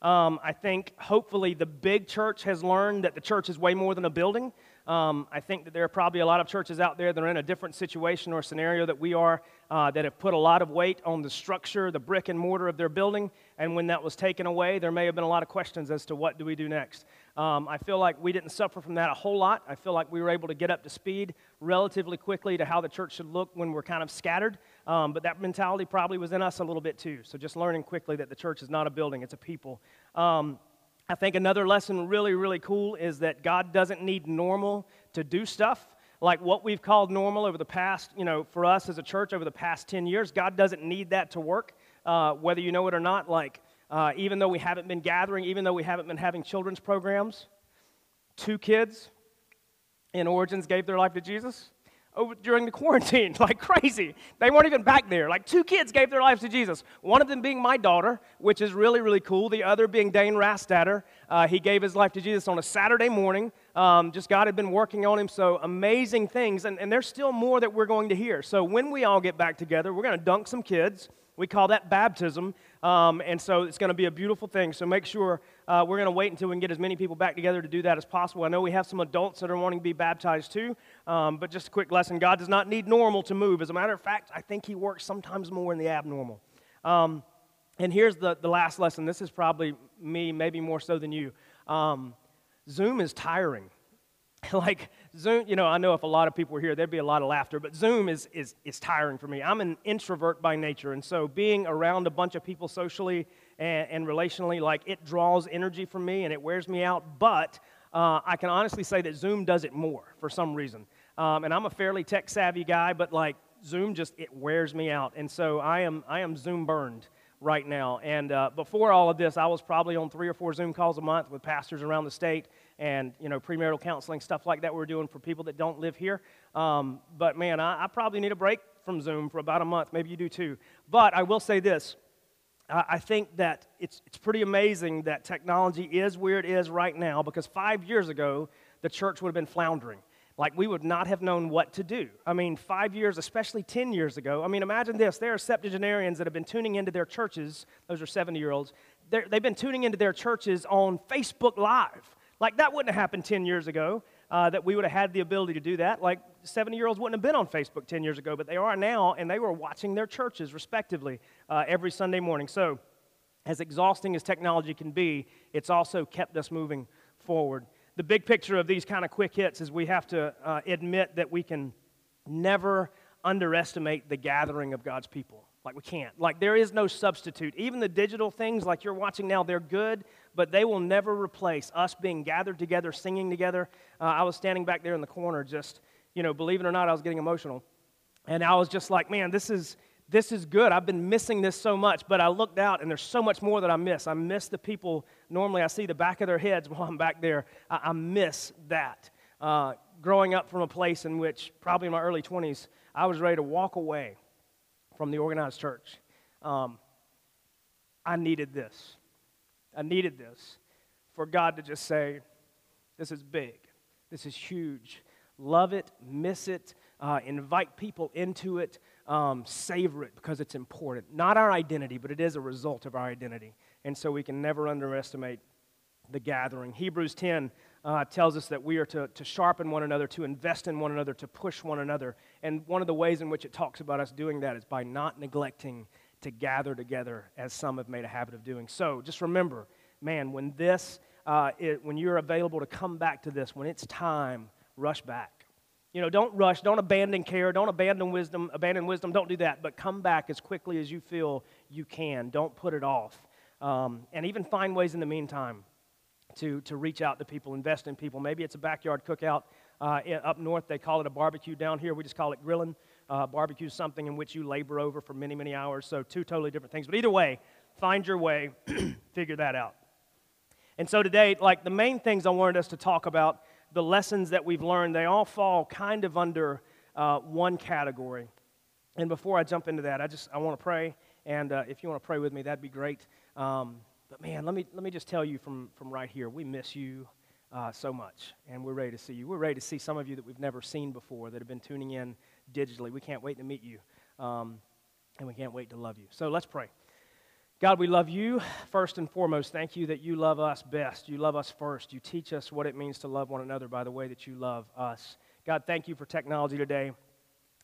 Um, I think hopefully the big church has learned that the church is way more than a building. Um, I think that there are probably a lot of churches out there that are in a different situation or scenario that we are uh, that have put a lot of weight on the structure, the brick and mortar of their building. And when that was taken away, there may have been a lot of questions as to what do we do next. Um, I feel like we didn't suffer from that a whole lot. I feel like we were able to get up to speed relatively quickly to how the church should look when we're kind of scattered. Um, but that mentality probably was in us a little bit too. So just learning quickly that the church is not a building, it's a people. Um, I think another lesson really, really cool is that God doesn't need normal to do stuff. Like what we've called normal over the past, you know, for us as a church over the past 10 years, God doesn't need that to work, uh, whether you know it or not. Like, uh, even though we haven't been gathering, even though we haven't been having children's programs, two kids in Origins gave their life to Jesus over, during the quarantine, like crazy. They weren't even back there. Like two kids gave their lives to Jesus. One of them being my daughter, which is really, really cool. The other being Dane Rastatter. Uh, he gave his life to Jesus on a Saturday morning. Um, just God had been working on him. So amazing things. And, and there's still more that we're going to hear. So when we all get back together, we're going to dunk some kids. We call that baptism. Um, and so it's going to be a beautiful thing. So make sure uh, we're going to wait until we can get as many people back together to do that as possible. I know we have some adults that are wanting to be baptized too. Um, but just a quick lesson God does not need normal to move. As a matter of fact, I think He works sometimes more in the abnormal. Um, and here's the, the last lesson. This is probably me, maybe more so than you. Zoom is tiring. like Zoom, you know, I know if a lot of people were here, there'd be a lot of laughter, but Zoom is, is, is tiring for me. I'm an introvert by nature, and so being around a bunch of people socially and, and relationally, like it draws energy from me and it wears me out, but uh, I can honestly say that Zoom does it more for some reason. Um, and I'm a fairly tech savvy guy, but like Zoom just, it wears me out. And so I am, I am Zoom burned right now. And uh, before all of this, I was probably on three or four Zoom calls a month with pastors around the state and you know premarital counseling stuff like that we're doing for people that don't live here. Um, but man, I, I, probably need a break from Zoom for about a month. Maybe you do too. But I will say this. I, I think that it's, it's pretty amazing that technology is where it is right now because five years ago, the church would have been floundering like we would not have known what to do. I mean, five years, especially 10 years ago. I mean, imagine this there are septuagenarians that have been tuning into their churches, those are 70 year olds, they've been tuning into their churches on Facebook Live. Like that wouldn't have happened 10 years ago, uh, that we would have had the ability to do that. Like 70 year olds wouldn't have been on Facebook 10 years ago, but they are now, and they were watching their churches respectively uh, every Sunday morning. So, as exhausting as technology can be, it's also kept us moving forward the big picture of these kind of quick hits is we have to uh, admit that we can never underestimate the gathering of God's people. Like, we can't. Like, there is no substitute. Even the digital things like you're watching now, they're good, but they will never replace us being gathered together, singing together. Uh, I was standing back there in the corner, just, you know, believe it or not, I was getting emotional. And I was just like, man, this is, this is good. I've been missing this so much, but I looked out and there's so much more that I miss. I miss the people. Normally, I see the back of their heads while I'm back there. I, I miss that. Uh, growing up from a place in which, probably in my early 20s, I was ready to walk away from the organized church. Um, I needed this. I needed this for God to just say, This is big. This is huge. Love it, miss it, uh, invite people into it um, savor it because it's important. Not our identity, but it is a result of our identity. And so we can never underestimate the gathering. Hebrews 10 uh, tells us that we are to, to sharpen one another, to invest in one another, to push one another. And one of the ways in which it talks about us doing that is by not neglecting to gather together as some have made a habit of doing. So just remember, man, when this, uh, it, when you're available to come back to this, when it's time, rush back. You know, don't rush, don't abandon care, don't abandon wisdom, abandon wisdom, don't do that, but come back as quickly as you feel you can. Don't put it off. Um, and even find ways in the meantime to, to reach out to people, invest in people. Maybe it's a backyard cookout. Uh, up north, they call it a barbecue. Down here, we just call it grilling. Uh, barbecue is something in which you labor over for many, many hours. So, two totally different things. But either way, find your way, figure that out. And so, today, like the main things I wanted us to talk about the lessons that we've learned, they all fall kind of under uh, one category. And before I jump into that, I just I want to pray, and uh, if you want to pray with me, that'd be great. Um, but man, let me let me just tell you from from right here, we miss you uh, so much, and we're ready to see you. We're ready to see some of you that we've never seen before that have been tuning in digitally. We can't wait to meet you, um, and we can't wait to love you. So let's pray. God, we love you first and foremost. Thank you that you love us best. You love us first. You teach us what it means to love one another by the way that you love us. God, thank you for technology today.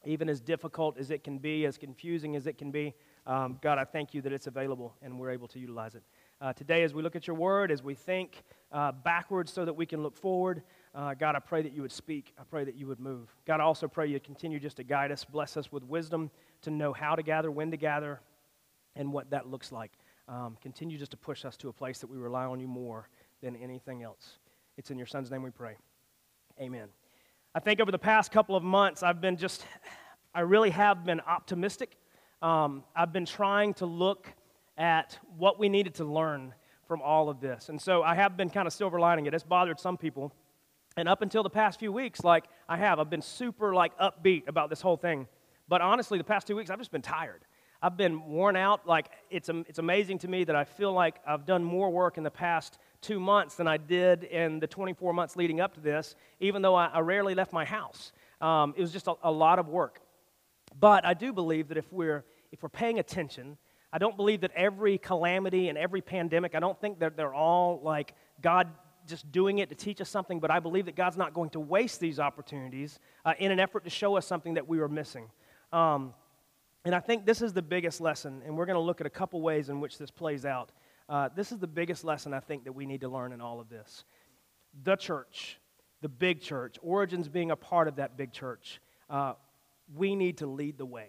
Even as difficult as it can be, as confusing as it can be, um, God, I thank you that it's available and we're able to utilize it. Uh, today, as we look at your word, as we think uh, backwards so that we can look forward, uh, God, I pray that you would speak. I pray that you would move. God, I also pray you continue just to guide us, bless us with wisdom to know how to gather, when to gather, and what that looks like. Um, continue just to push us to a place that we rely on you more than anything else. It's in your son's name we pray. Amen. I think over the past couple of months, I've been just, I really have been optimistic. Um, I've been trying to look at what we needed to learn from all of this. And so I have been kind of silver lining it. It's bothered some people. And up until the past few weeks, like I have, I've been super like upbeat about this whole thing. But honestly, the past two weeks, I've just been tired. I've been worn out. Like, it's, it's amazing to me that I feel like I've done more work in the past two months than I did in the 24 months leading up to this, even though I, I rarely left my house. Um, it was just a, a lot of work. But I do believe that if we're, if we're paying attention, I don't believe that every calamity and every pandemic, I don't think that they're all like God just doing it to teach us something, but I believe that God's not going to waste these opportunities uh, in an effort to show us something that we were missing. Um, and I think this is the biggest lesson, and we're going to look at a couple ways in which this plays out. Uh, this is the biggest lesson I think that we need to learn in all of this. The church, the big church, Origins being a part of that big church, uh, we need to lead the way.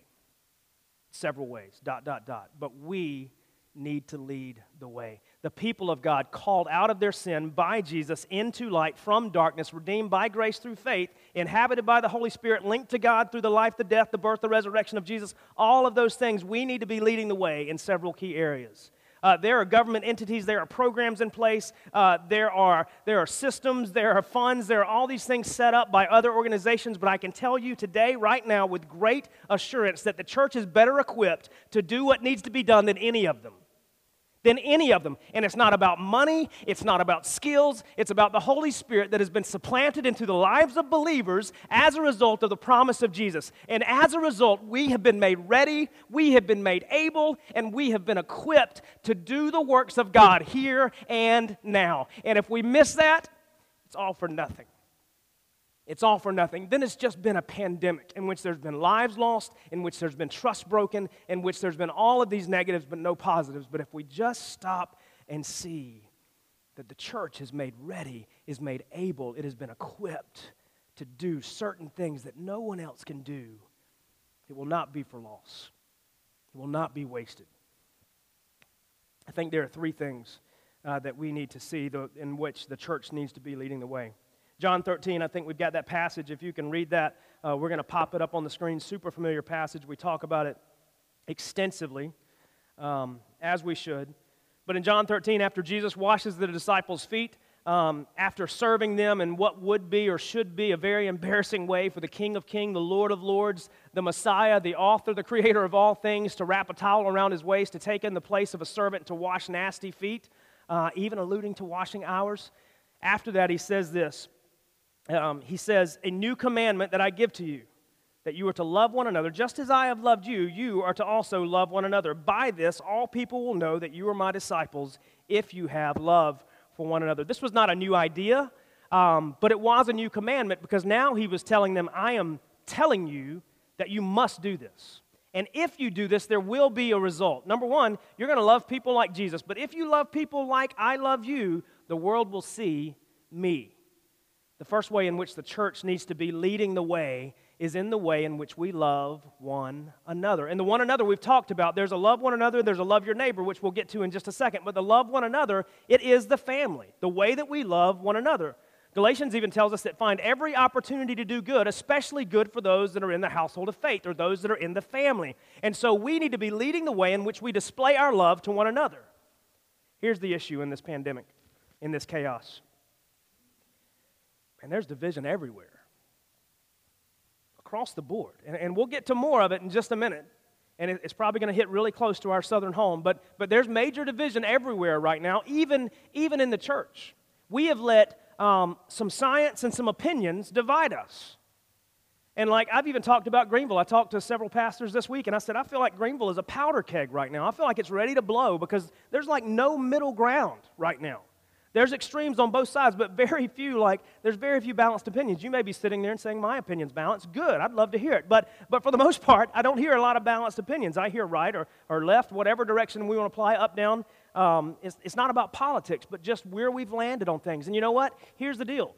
Several ways, dot, dot, dot. But we need to lead the way. The people of God, called out of their sin by Jesus into light from darkness, redeemed by grace through faith, inhabited by the Holy Spirit, linked to God through the life, the death, the birth, the resurrection of Jesus, all of those things, we need to be leading the way in several key areas. Uh, there are government entities, there are programs in place, uh, there, are, there are systems, there are funds, there are all these things set up by other organizations. But I can tell you today, right now, with great assurance, that the church is better equipped to do what needs to be done than any of them than any of them. And it's not about money, it's not about skills, it's about the Holy Spirit that has been supplanted into the lives of believers as a result of the promise of Jesus. And as a result, we have been made ready, we have been made able, and we have been equipped to do the works of God here and now. And if we miss that, it's all for nothing it's all for nothing. Then it's just been a pandemic in which there's been lives lost, in which there's been trust broken, in which there's been all of these negatives but no positives. But if we just stop and see that the church is made ready, is made able, it has been equipped to do certain things that no one else can do, it will not be for loss. It will not be wasted. I think there are three things uh, that we need to see the, in which the church needs to be leading the way. John 13, I think we've got that passage. If you can read that, uh, we're going to pop it up on the screen. Super familiar passage. We talk about it extensively, um, as we should. But in John 13, after Jesus washes the disciples' feet, um, after serving them in what would be or should be a very embarrassing way for the King of Kings, the Lord of Lords, the Messiah, the author, the creator of all things, to wrap a towel around his waist, to take in the place of a servant to wash nasty feet, uh, even alluding to washing ours. After that, he says this um, he says, A new commandment that I give to you, that you are to love one another. Just as I have loved you, you are to also love one another. By this, all people will know that you are my disciples if you have love for one another. This was not a new idea, um, but it was a new commandment because now he was telling them, I am telling you that you must do this. And if you do this, there will be a result. Number one, you're going to love people like Jesus. But if you love people like I love you, the world will see me. The first way in which the church needs to be leading the way is in the way in which we love one another. And the one another we've talked about, there's a love one another, there's a love your neighbor, which we'll get to in just a second. But the love one another, it is the family, the way that we love one another. Galatians even tells us that find every opportunity to do good, especially good for those that are in the household of faith or those that are in the family. And so we need to be leading the way in which we display our love to one another. Here's the issue in this pandemic, in this chaos and there's division everywhere, across the board. And, and we'll get to more of it in just a minute. And it, it's probably going to hit really close to our southern home. But, but there's major division everywhere right now, even, even in the church. We have let um, some science and some opinions divide us. And like I've even talked about Greenville. I talked to several pastors this week and I said, I feel like Greenville is a powder keg right now. I feel like it's ready to blow because there's like no middle ground right now. There's extremes on both sides, but very few, like, there's very few balanced opinions. You may be sitting there and saying, My opinion's balanced. Good, I'd love to hear it. But, but for the most part, I don't hear a lot of balanced opinions. I hear right or, or left, whatever direction we want to apply, up, down. Um, it's, it's not about politics, but just where we've landed on things. And you know what? Here's the deal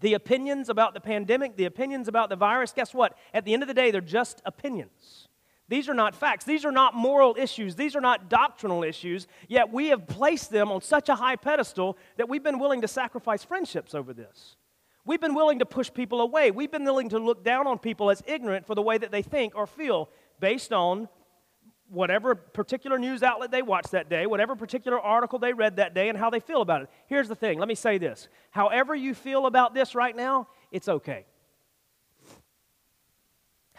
the opinions about the pandemic, the opinions about the virus, guess what? At the end of the day, they're just opinions. These are not facts. These are not moral issues. These are not doctrinal issues. Yet we have placed them on such a high pedestal that we've been willing to sacrifice friendships over this. We've been willing to push people away. We've been willing to look down on people as ignorant for the way that they think or feel based on whatever particular news outlet they watched that day, whatever particular article they read that day, and how they feel about it. Here's the thing let me say this. However, you feel about this right now, it's okay.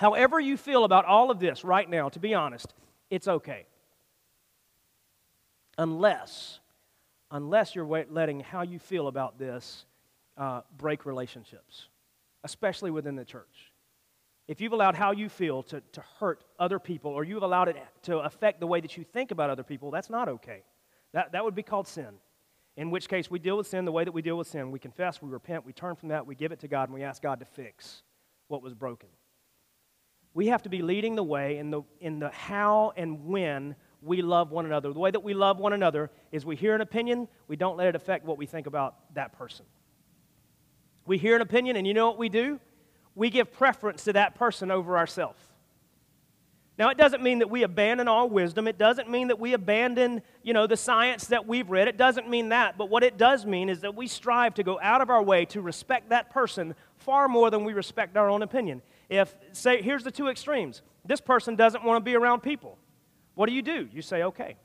However, you feel about all of this right now, to be honest, it's okay. Unless, unless you're letting how you feel about this uh, break relationships, especially within the church. If you've allowed how you feel to, to hurt other people, or you've allowed it to affect the way that you think about other people, that's not okay. That, that would be called sin. In which case, we deal with sin the way that we deal with sin. We confess, we repent, we turn from that, we give it to God, and we ask God to fix what was broken. We have to be leading the way in the, in the how and when we love one another. The way that we love one another is we hear an opinion, we don't let it affect what we think about that person. We hear an opinion, and you know what we do? We give preference to that person over ourselves. Now, it doesn't mean that we abandon all wisdom. It doesn't mean that we abandon, you know, the science that we've read. It doesn't mean that. But what it does mean is that we strive to go out of our way to respect that person far more than we respect our own opinion. If, say, here's the two extremes this person doesn't want to be around people. What do you do? You say, okay.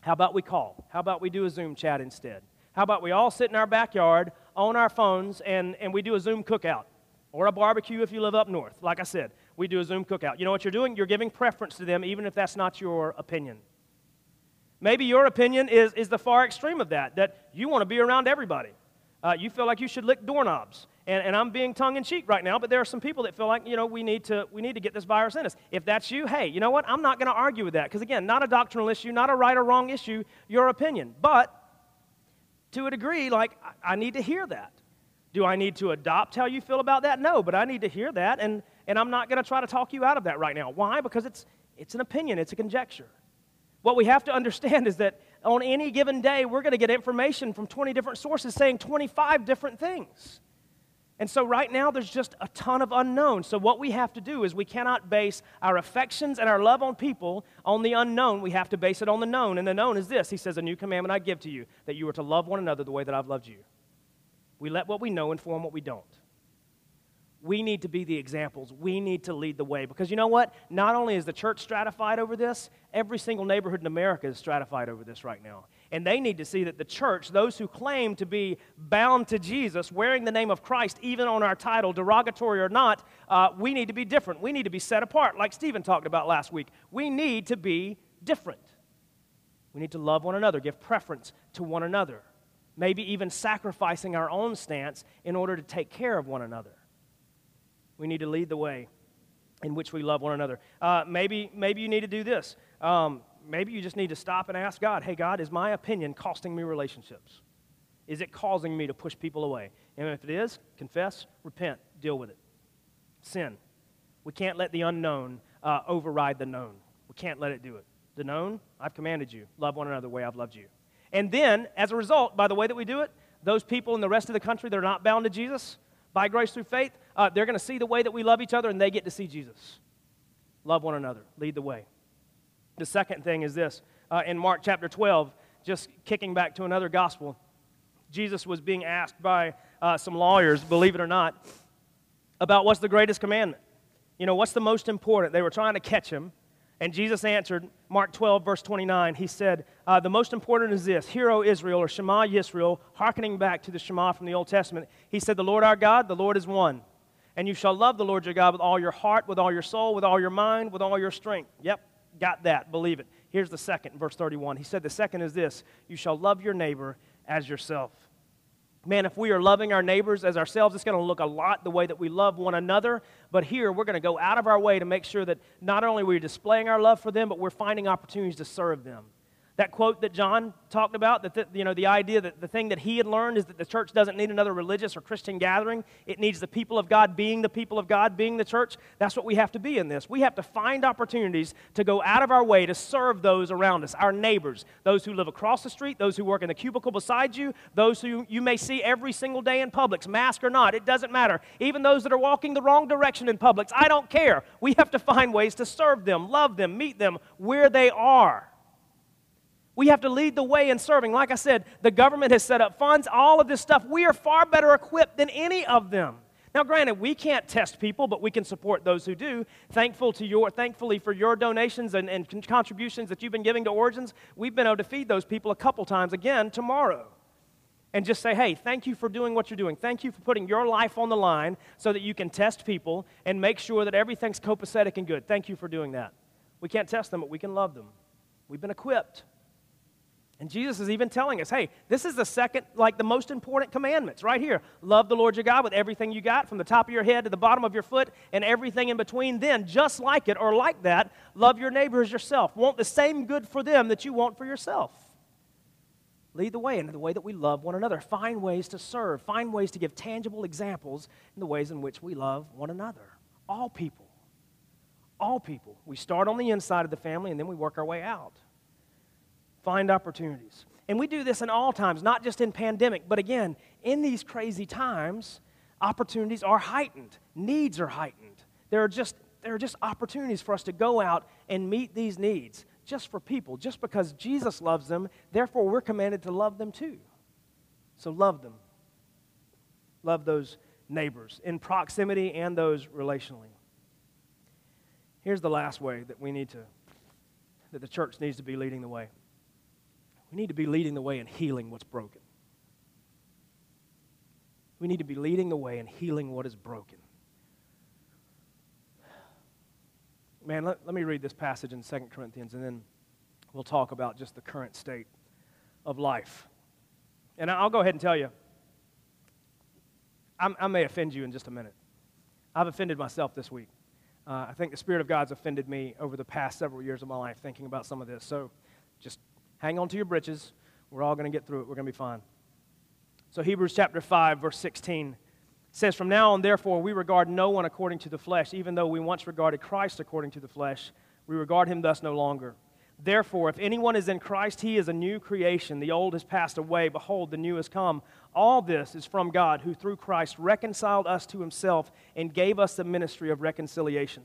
How about we call? How about we do a Zoom chat instead? How about we all sit in our backyard on our phones and, and we do a Zoom cookout? Or a barbecue if you live up north. Like I said, we do a Zoom cookout. You know what you're doing? You're giving preference to them, even if that's not your opinion. Maybe your opinion is, is the far extreme of that, that you want to be around everybody. Uh, you feel like you should lick doorknobs. And, and I'm being tongue in cheek right now, but there are some people that feel like, you know, we need to, we need to get this virus in us. If that's you, hey, you know what? I'm not going to argue with that. Because again, not a doctrinal issue, not a right or wrong issue, your opinion. But to a degree, like, I, need to hear that. Do I need to adopt how you feel about that? No, but I need to hear that, and, and I'm not going to try to talk you out of that right now. Why? Because it's, it's an opinion, it's a conjecture. What we have to understand is that on any given day, we're going to get information from 20 different sources saying 25 different things. And so, right now, there's just a ton of unknown. So, what we have to do is we cannot base our affections and our love on people on the unknown. We have to base it on the known. And the known is this He says, A new commandment I give to you, that you are to love one another the way that I've loved you. We let what we know inform what we don't. We need to be the examples. We need to lead the way. Because you know what? Not only is the church stratified over this, every single neighborhood in America is stratified over this right now. And they need to see that the church, those who claim to be bound to Jesus, wearing the name of Christ, even on our title, derogatory or not, uh, we need to be different. We need to be set apart, like Stephen talked about last week. We need to be different. We need to love one another, give preference to one another, maybe even sacrificing our own stance in order to take care of one another. We need to lead the way in which we love one another. Uh, maybe, maybe you need to do this. Um, maybe you just need to stop and ask God, hey, God, is my opinion costing me relationships? Is it causing me to push people away? And if it is, confess, repent, deal with it. Sin. We can't let the unknown uh, override the known. We can't let it do it. The known, I've commanded you. Love one another the way I've loved you. And then, as a result, by the way that we do it, those people in the rest of the country that are not bound to Jesus, by grace through faith, uh, they're going to see the way that we love each other and they get to see Jesus. Love one another, lead the way. The second thing is this uh, in Mark chapter 12, just kicking back to another gospel, Jesus was being asked by uh, some lawyers, believe it or not, about what's the greatest commandment. You know, what's the most important? They were trying to catch him. And Jesus answered, Mark 12, verse 29, he said, uh, The most important is this Hear, O Israel, or Shema Yisrael, hearkening back to the Shema from the Old Testament. He said, The Lord our God, the Lord is one. And you shall love the Lord your God with all your heart, with all your soul, with all your mind, with all your strength. Yep, got that. Believe it. Here's the second, verse 31. He said, The second is this You shall love your neighbor as yourself. Man, if we are loving our neighbors as ourselves, it's going to look a lot the way that we love one another. But here, we're going to go out of our way to make sure that not only are we displaying our love for them, but we're finding opportunities to serve them. That quote that John talked about, that the, you know, the idea that the thing that he had learned is that the church doesn't need another religious or Christian gathering. It needs the people of God being the people of God, being the church. That's what we have to be in this. We have to find opportunities to go out of our way to serve those around us, our neighbors, those who live across the street, those who work in the cubicle beside you, those who you may see every single day in Publix, mask or not. It doesn't matter. Even those that are walking the wrong direction in Publix, I don't care. We have to find ways to serve them, love them, meet them where they are. We have to lead the way in serving. Like I said, the government has set up funds, all of this stuff. We are far better equipped than any of them. Now, granted, we can't test people, but we can support those who do. Thankful to your, thankfully for your donations and, and contributions that you've been giving to Origins, we've been able to feed those people a couple times again tomorrow. And just say, hey, thank you for doing what you're doing. Thank you for putting your life on the line so that you can test people and make sure that everything's copacetic and good. Thank you for doing that. We can't test them, but we can love them. We've been equipped. And Jesus is even telling us, hey, this is the second, like the most important commandments right here. Love the Lord your God with everything you got, from the top of your head to the bottom of your foot, and everything in between. Then, just like it or like that, love your neighbor as yourself. Want the same good for them that you want for yourself. Lead the way in the way that we love one another. Find ways to serve. Find ways to give tangible examples in the ways in which we love one another. All people. All people. We start on the inside of the family and then we work our way out. Find opportunities. And we do this in all times, not just in pandemic, but again, in these crazy times, opportunities are heightened, needs are heightened. There are just there are just opportunities for us to go out and meet these needs just for people, just because Jesus loves them, therefore we're commanded to love them too. So love them. Love those neighbors in proximity and those relationally. Here's the last way that we need to that the church needs to be leading the way. We need to be leading the way in healing what's broken. We need to be leading the way in healing what is broken. Man, let, let me read this passage in 2 Corinthians and then we'll talk about just the current state of life. And I'll go ahead and tell you, I'm, i may offend you in just a minute. I've offended myself this week. Uh, I think the Spirit of God's offended me over the past several years of my life thinking about some of this. So just Hang on to your britches. We're all going to get through it. We're going to be fine. So, Hebrews chapter 5, verse 16 says, From now on, therefore, we regard no one according to the flesh, even though we once regarded Christ according to the flesh. We regard him thus no longer. Therefore, if anyone is in Christ, he is a new creation. The old has passed away. Behold, the new has come. All this is from God, who through Christ reconciled us to himself and gave us the ministry of reconciliation.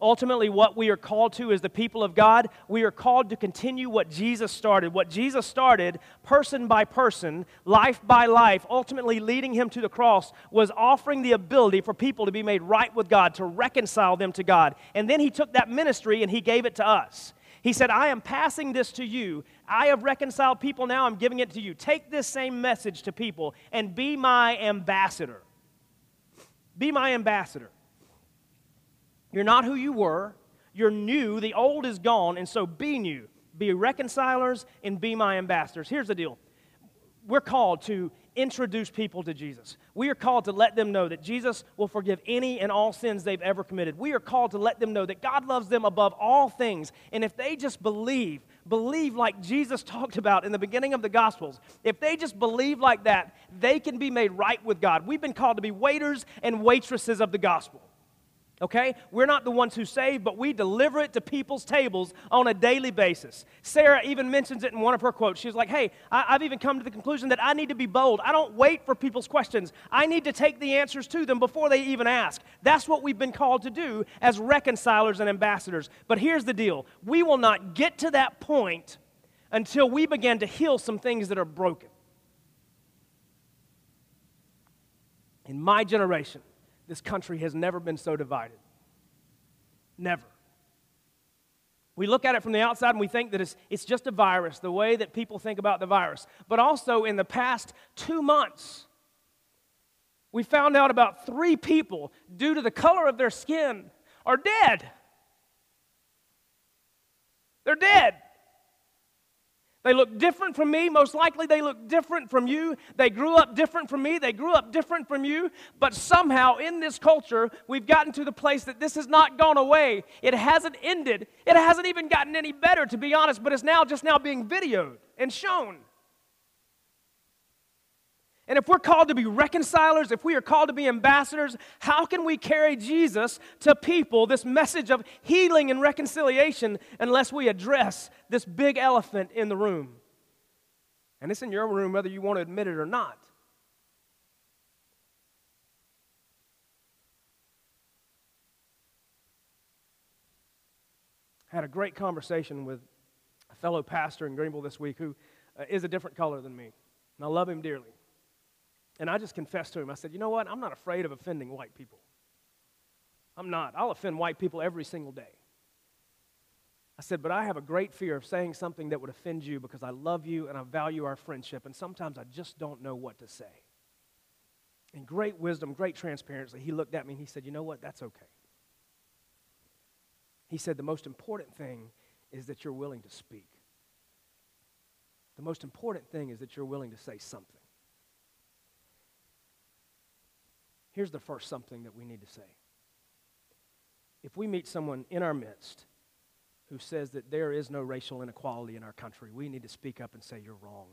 Ultimately, what we are called to as the people of God, we are called to continue what Jesus started. What Jesus started, person by person, life by life, ultimately leading him to the cross, was offering the ability for people to be made right with God, to reconcile them to God. And then he took that ministry and he gave it to us. He said, I am passing this to you. I have reconciled people now, I'm giving it to you. Take this same message to people and be my ambassador. Be my ambassador. You're not who you were. You're new. The old is gone, and so be new. Be reconcilers and be my ambassadors. Here's the deal we're called to introduce people to Jesus. We are called to let them know that Jesus will forgive any and all sins they've ever committed. We are called to let them know that God loves them above all things. And if they just believe, believe like Jesus talked about in the beginning of the Gospels, if they just believe like that, they can be made right with God. We've been called to be waiters and waitresses of the gospel. Okay? We're not the ones who save, but we deliver it to people's tables on a daily basis. Sarah even mentions it in one of her quotes. She's like, hey, I, have even come to the conclusion that I need to be bold. I don't wait for people's questions. I need to take the answers to them before they even ask. That's what we've been called to do as reconcilers and ambassadors. But here's the deal we will not get to that point until we begin to heal some things that are broken. In my generation, this country has never been so divided. Never. We look at it from the outside and we think that it's, it's just a virus, the way that people think about the virus. But also, in the past two months, we found out about three people, due to the color of their skin, are dead. They're dead. They look different from me. Most likely, they look different from you. They grew up different from me. They grew up different from you. But somehow, in this culture, we've gotten to the place that this has not gone away. It hasn't ended. It hasn't even gotten any better, to be honest, but it's now just now being videoed and shown. And if we're called to be reconcilers, if we are called to be ambassadors, how can we carry Jesus to people, this message of healing and reconciliation, unless we address this big elephant in the room? And it's in your room whether you want to admit it or not. I had a great conversation with a fellow pastor in Greenville this week who uh, a different color than me, and I love him dearly. And I just confessed to him, I said, you know what? I'm not afraid of offending white people. I'm not. I'll offend white people every single day. I said, but I have a great fear of saying something that would offend you because I love you and I value our friendship, and sometimes I just don't know what to say. In great wisdom, great transparency, he looked at me and he said, You know what? That's okay. He said, The most important thing is that you're willing to speak. The most important thing is that you're willing to say something. Here's the first something that we need to say. If we meet someone in our midst who says that there is no racial inequality in our country, we need to speak up and say, You're wrong.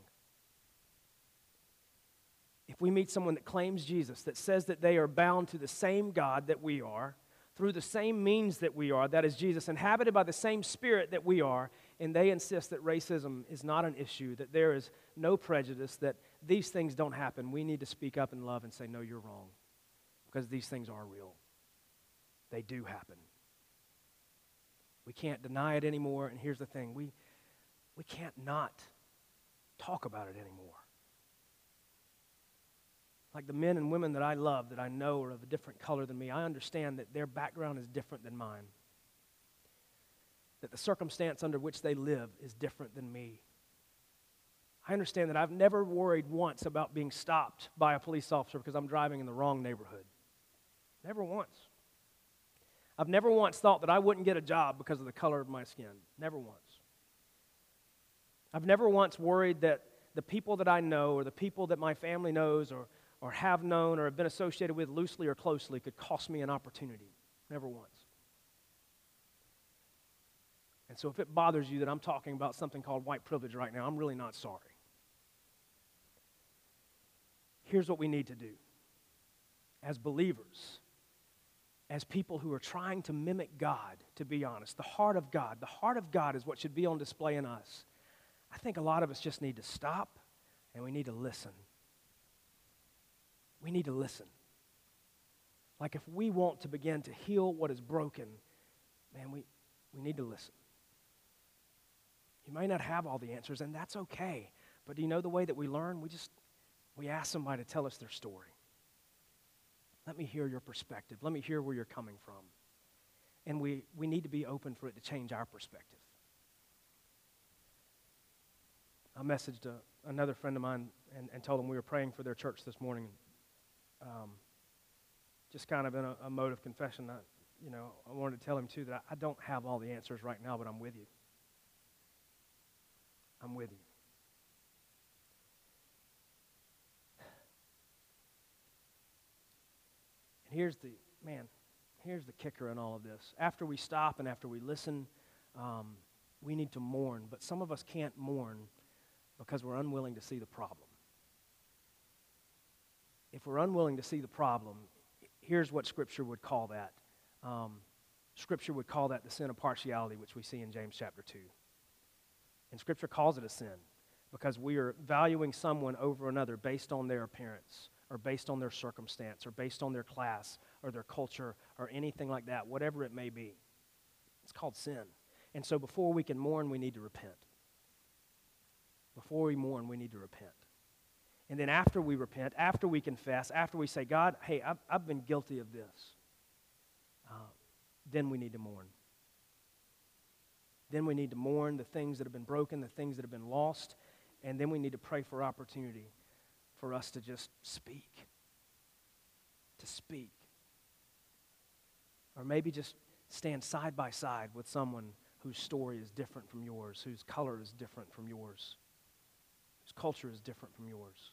If we meet someone that claims Jesus, that says that they are bound to the same God that we are, through the same means that we are, that is Jesus, inhabited by the same Spirit that we are, and they insist that racism is not an issue, that there is no prejudice, that these things don't happen, we need to speak up in love and say, No, you're wrong because these things are real. They do happen. We can't deny it anymore. And here's the thing we, we can't not talk about it anymore. Like the men and women that I love, that I know are of a different color than me, I understand that their background is different than mine. That the circumstance under which they live is different than me. I understand that I've never worried once about being stopped by a police officer because I'm driving in the wrong neighborhood. Never once. I've never once thought that I wouldn't get a job because of the color of my skin. Never once. I've never once worried that the people that I know or the people that my family knows or, or have known or have been associated with loosely or closely could cost me an opportunity. Never once. And so if it bothers you that I'm talking about something called white privilege right now, I'm really not sorry. Here's what we need to do as believers as people who are trying to mimic God, to be honest. The heart of God. The heart of God is what should be on display in us. I think a lot of us just need to stop and we need to listen. We need to listen. Like if we want to begin to heal what is broken, man, we, we need to listen. You may not have all the answers, and that's okay. But do you know the way that we learn? We just we ask somebody to tell us their story. Let me hear your perspective. Let me hear where you're coming from. And we, we need to be open for it to change our perspective. I messaged a, another friend of mine and, and told him we were praying for their church this morning. Um, just kind of in a, a, mode of confession, I, you know, I wanted to tell him too that I, I don't have all the answers right now, but I'm with you. I'm with you. Here's the, man, here's the kicker in all of this. After we stop and after we listen, um, we need to mourn. But some of us can't mourn because we're unwilling to see the problem. If we're unwilling to see the problem, here's what Scripture would call that. Um, Scripture would call that the sin of partiality, which we see in James chapter 2. And Scripture calls it a sin because we are valuing someone over another based on their appearance or based on their circumstance or based on their class or their culture or anything like that, whatever it may be. It's called sin. And so before we can mourn, we need to repent. Before we mourn, we need to repent. And then after we repent, after we confess, after we say, God, hey, I've, I've been guilty of this, uh, then we need to mourn. Then we need to mourn the things that have been broken, the things that have been lost, and then we need to pray for opportunity for us to just speak. To speak. Or maybe just stand side by side with someone whose story is different from yours, whose color is different from yours, whose culture is different from yours.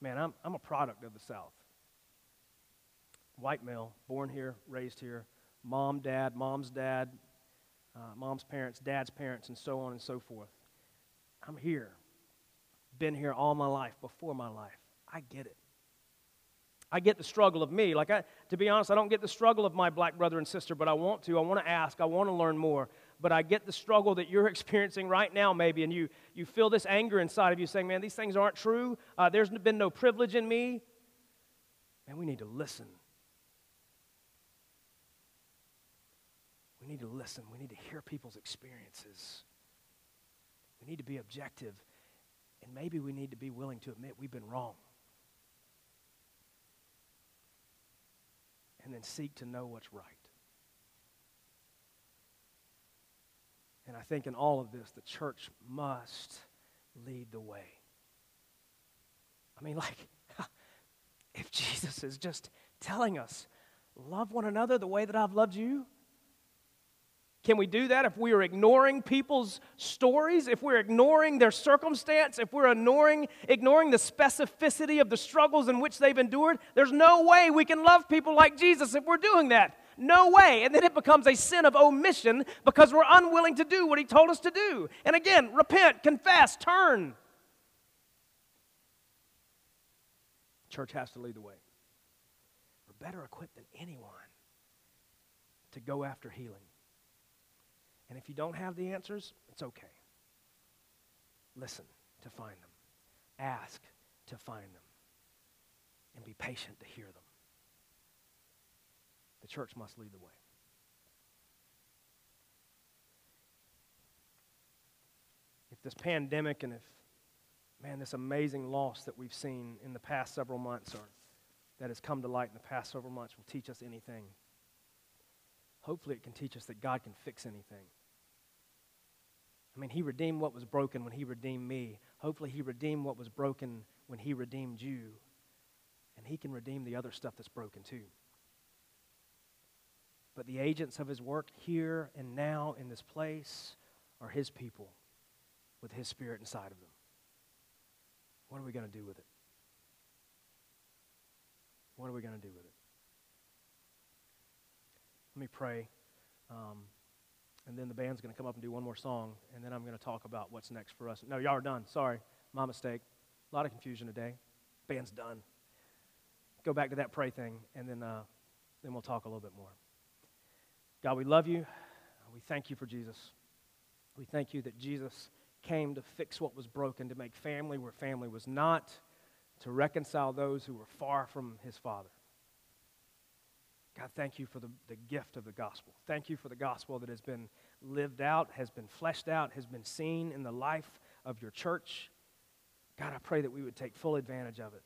Man, I'm, I'm a product of the South. White male, born here, raised here, mom, dad, mom's dad, uh, mom's parents, dad's parents, and so on and so forth. I'm here. Been here all my life, before my life. I get it. I get the struggle of me. Like, I, to be honest, I don't get the struggle of my black brother and sister, but I want to. I want to ask. I want to learn more. But I get the struggle that you're experiencing right now, maybe, and you, you feel this anger inside of you saying, man, these things aren't true. Uh, there's been no privilege in me. Man, we need to listen. We need to listen. We need to hear people's experiences. We need to be objective. And maybe we need to be willing to admit we've been wrong. and then seek to know what's right. And I think in all of this, the church must lead the way. I mean, like, if Jesus is just telling us, love one another the way that I've loved you, can we do that if we are ignoring people's stories, if we're ignoring their circumstance, if we're ignoring, ignoring the specificity of the struggles in which they've endured? There's no way we can love people like Jesus if we're doing that. No way. And then it becomes a sin of omission because we're unwilling to do what he told us to do. And again, repent, confess, turn. Church has to lead the way. We're better equipped than anyone to go after healing. And if you don't have the answers, it's okay. Listen to find them, ask to find them, and be patient to hear them. The church must lead the way. If this pandemic and if, man, this amazing loss that we've seen in the past several months or that has come to light in the past several months will teach us anything, hopefully it can teach us that God can fix anything. I mean, He redeemed what was broken when He redeemed me. Hopefully, He redeemed what was broken when He redeemed you. And He can redeem the other stuff that's broken too. But the agents of His work here and now in this place are His people with His Spirit inside of them. What are we going to do with it? What are we going to do with it? Let me pray. Um, and then the band's going to come up and do one more song, and then I'm going to talk about what's next for us. No, y'all are done. Sorry, my mistake. A lot of confusion today. Band's done. Go back to that pray thing, and then, uh, then we'll talk a little bit more. God, we love you. We thank you for Jesus. We thank you that Jesus came to fix what was broken, to make family where family was not, to reconcile those who were far from his Father. God, thank you for the, the gift of the gospel. Thank you for the gospel that has been lived out, has been fleshed out, has been seen in the life of your church. God, I pray that we would take full advantage of it,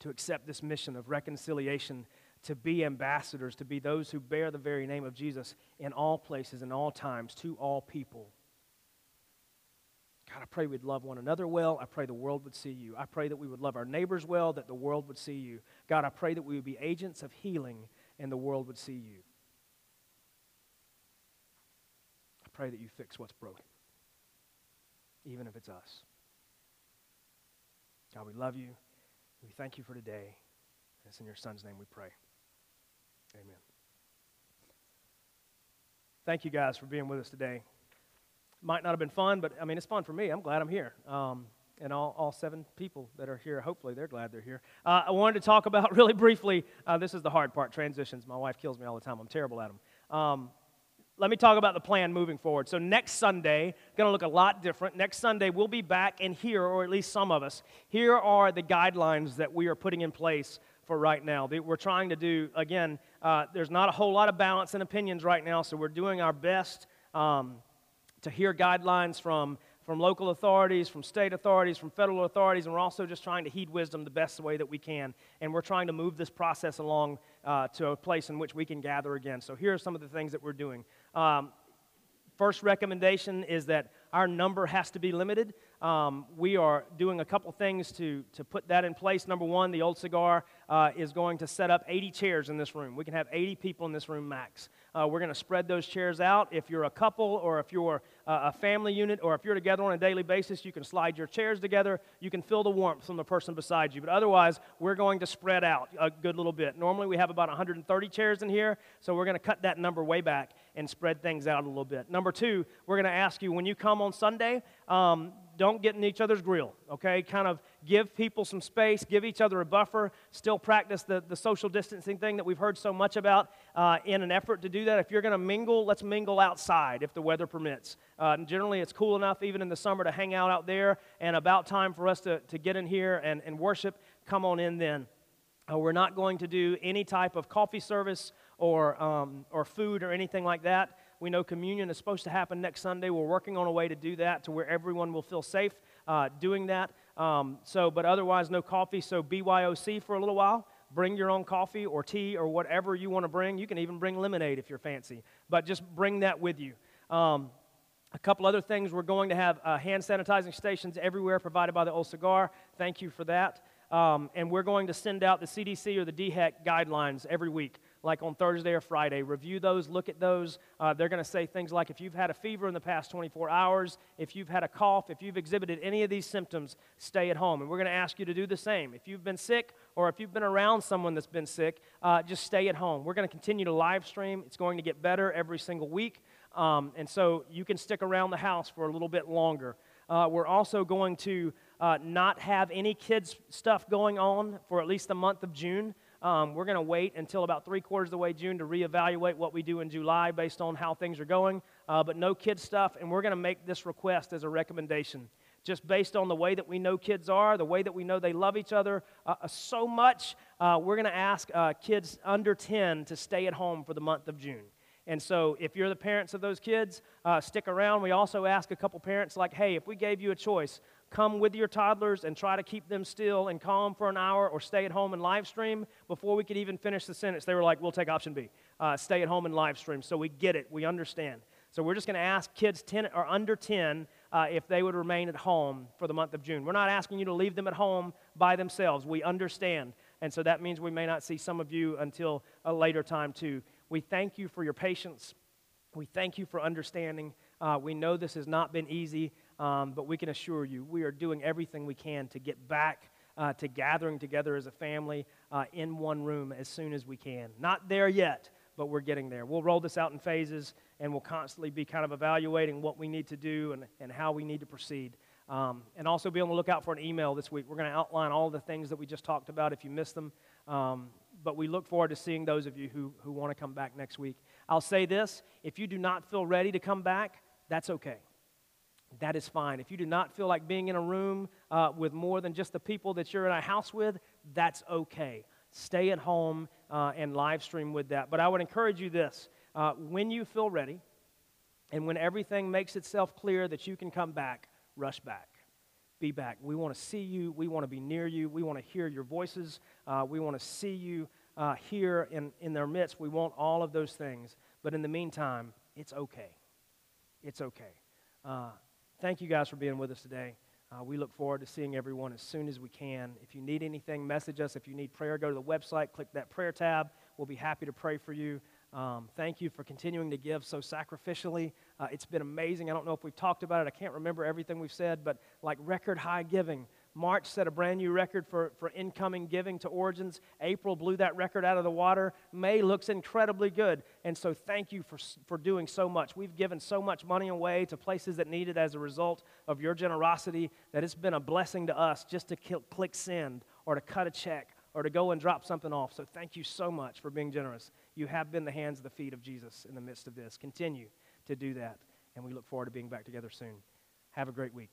to accept this mission of reconciliation, to be ambassadors, to be those who bear the very name of Jesus in all places, in all times, to all people. God, I pray we'd love one another well. I pray the world would see you. I pray that we would love our neighbors well, that the world would see you. God, I pray that we would be agents of healing and the world would see you. I pray that you fix what's broken, even if it's us. God, we love you. We thank you for today. It's in your Son's name we pray. Amen. Thank you guys for being with us today might not have been fun, but I mean, it's fun for me. I'm glad I'm here. Um, and all, all seven people that are here, hopefully they're glad they're here. Uh, I wanted to talk about really briefly, uh, this is the hard part transitions. My wife kills me all the time. I'm terrible at them. Um, let me talk about the plan moving forward. So next Sunday, going to look a lot different. Next Sunday, we'll be back and here, or at least some of us. Here are the guidelines that we are putting in place for right now. We're trying to do, again, uh, there's not a whole lot of balance and opinions right now, so we're doing our best um, to hear guidelines from from local authorities, from state authorities, from federal authorities, and we're also just trying to heed wisdom the best way that we can. And we're trying to move this process along uh, to a place in which we can gather again. So here are some of the things that we're doing. Um, first recommendation is that our number has to be limited. Um, we are doing a couple things to, to put that in place. Number one, the Old Cigar uh, is going to set up 80 chairs in this room. We can have 80 people in this room max. Uh, we're going to spread those chairs out. If you're a couple or if you're uh, a family unit or if you're together on a daily basis, you can slide your chairs together. You can feel the warmth from the person beside you. But otherwise, we're going to spread out a good little bit. Normally, we have about 130 chairs in here, so we're going to cut that number way back and spread things out a little bit. Number two, we're going to ask you when you come on Sunday, um, don't get in each other's grill, okay? Kind of give people some space, give each other a buffer, still practice the, the social distancing thing that we've heard so much about uh, in an effort to do that. If you're going to mingle, let's mingle outside if the weather permits. Uh, generally, it's cool enough, even in the summer, to hang out out there, and about time for us to, to get in here and, and worship. Come on in then. Uh, we're not going to do any type of coffee service or, um, or food or anything like that. We know communion is supposed to happen next Sunday. We're working on a way to do that to where everyone will feel safe uh, doing that. Um, so, but otherwise, no coffee. So, BYOC for a little while. Bring your own coffee or tea or whatever you want to bring. You can even bring lemonade if you're fancy, but just bring that with you. Um, a couple other things we're going to have uh, hand sanitizing stations everywhere provided by the Old Cigar. Thank you for that. Um, and we're going to send out the CDC or the DHEC guidelines every week like on Thursday or Friday. Review those, look at those. Uh, they're going to say things like if you've had a fever in the past 24 hours, if you've had a cough, if you've exhibited any of these symptoms, stay at home. And we're going to ask you to do the same. If you've been sick or if you've been around someone that's been sick, uh, just stay at home. We're going to continue to live stream. It's going to get better every single week. Um, and so you can stick around the house for a little bit longer. Uh, we're also going to uh, not have any kids' stuff going on for at least the month of June. Um, we're going to wait until about three quarters of the way June to reevaluate what we do in July based on how things are going. Uh, but no kids stuff, and we're going to make this request as a recommendation. Just based on the way that we know kids are, the way that we know they love each other uh, uh so much, uh, we're going to ask uh, kids under 10 to stay at home for the month of June. And so, if you're the parents of those kids, uh, stick around. We also ask a couple parents, like, hey, if we gave you a choice, come with your toddlers and try to keep them still and calm for an hour or stay at home and live stream. Before we could even finish the sentence, they were like, we'll take option B uh, stay at home and live stream. So we get it, we understand. So we're just going to ask kids 10 or under 10 uh, if they would remain at home for the month of June. We're not asking you to leave them at home by themselves. We understand. And so that means we may not see some of you until a later time, too. We thank you for your patience. We thank you for understanding. Uh, we know this has not been easy. Um, but we can assure you, we are doing everything we can to get back uh, to gathering together as a family uh, in one room as soon as we can. Not there yet, but we're getting there. We'll roll this out in phases, and we'll constantly be kind of evaluating what we need to do and, and how we need to proceed. Um, and also be on the lookout for an email this week. We're going to outline all the things that we just talked about if you missed them. Um, but we look forward to seeing those of you who, who want to come back next week. I'll say this if you do not feel ready to come back, that's okay that is fine. If you do not feel like being in a room uh, with more than just the people that you're in a house with, that's okay. Stay at home uh, and live stream with that. But I would encourage you this uh, when you feel ready and when everything makes itself clear that you can come back, rush back. Be back. We want to see you. We want to be near you. We want to hear your voices. Uh, we want to see you uh, here in, in their midst. We want all of those things. But in the meantime, it's okay. It's okay. Thank you guys for being with us today. Uh, we look forward to seeing everyone as soon as we can. If you need anything, message us. If you need prayer, go to the website, click that prayer tab. We'll be happy to pray for you. Um, thank you for continuing to give so sacrificially. Uh, it's been amazing. I don't know if we've talked about it. I can't remember everything we've said, but like record high giving. March set a brand new record for, for incoming giving to Origins. April blew that record out of the water. May looks incredibly good. And so, thank you for, for doing so much. We've given so much money away to places that need it as a result of your generosity that it's been a blessing to us just to click send or to cut a check or to go and drop something off. So, thank you so much for being generous. You have been the hands and the feet of Jesus in the midst of this. Continue to do that. And we look forward to being back together soon. Have a great week.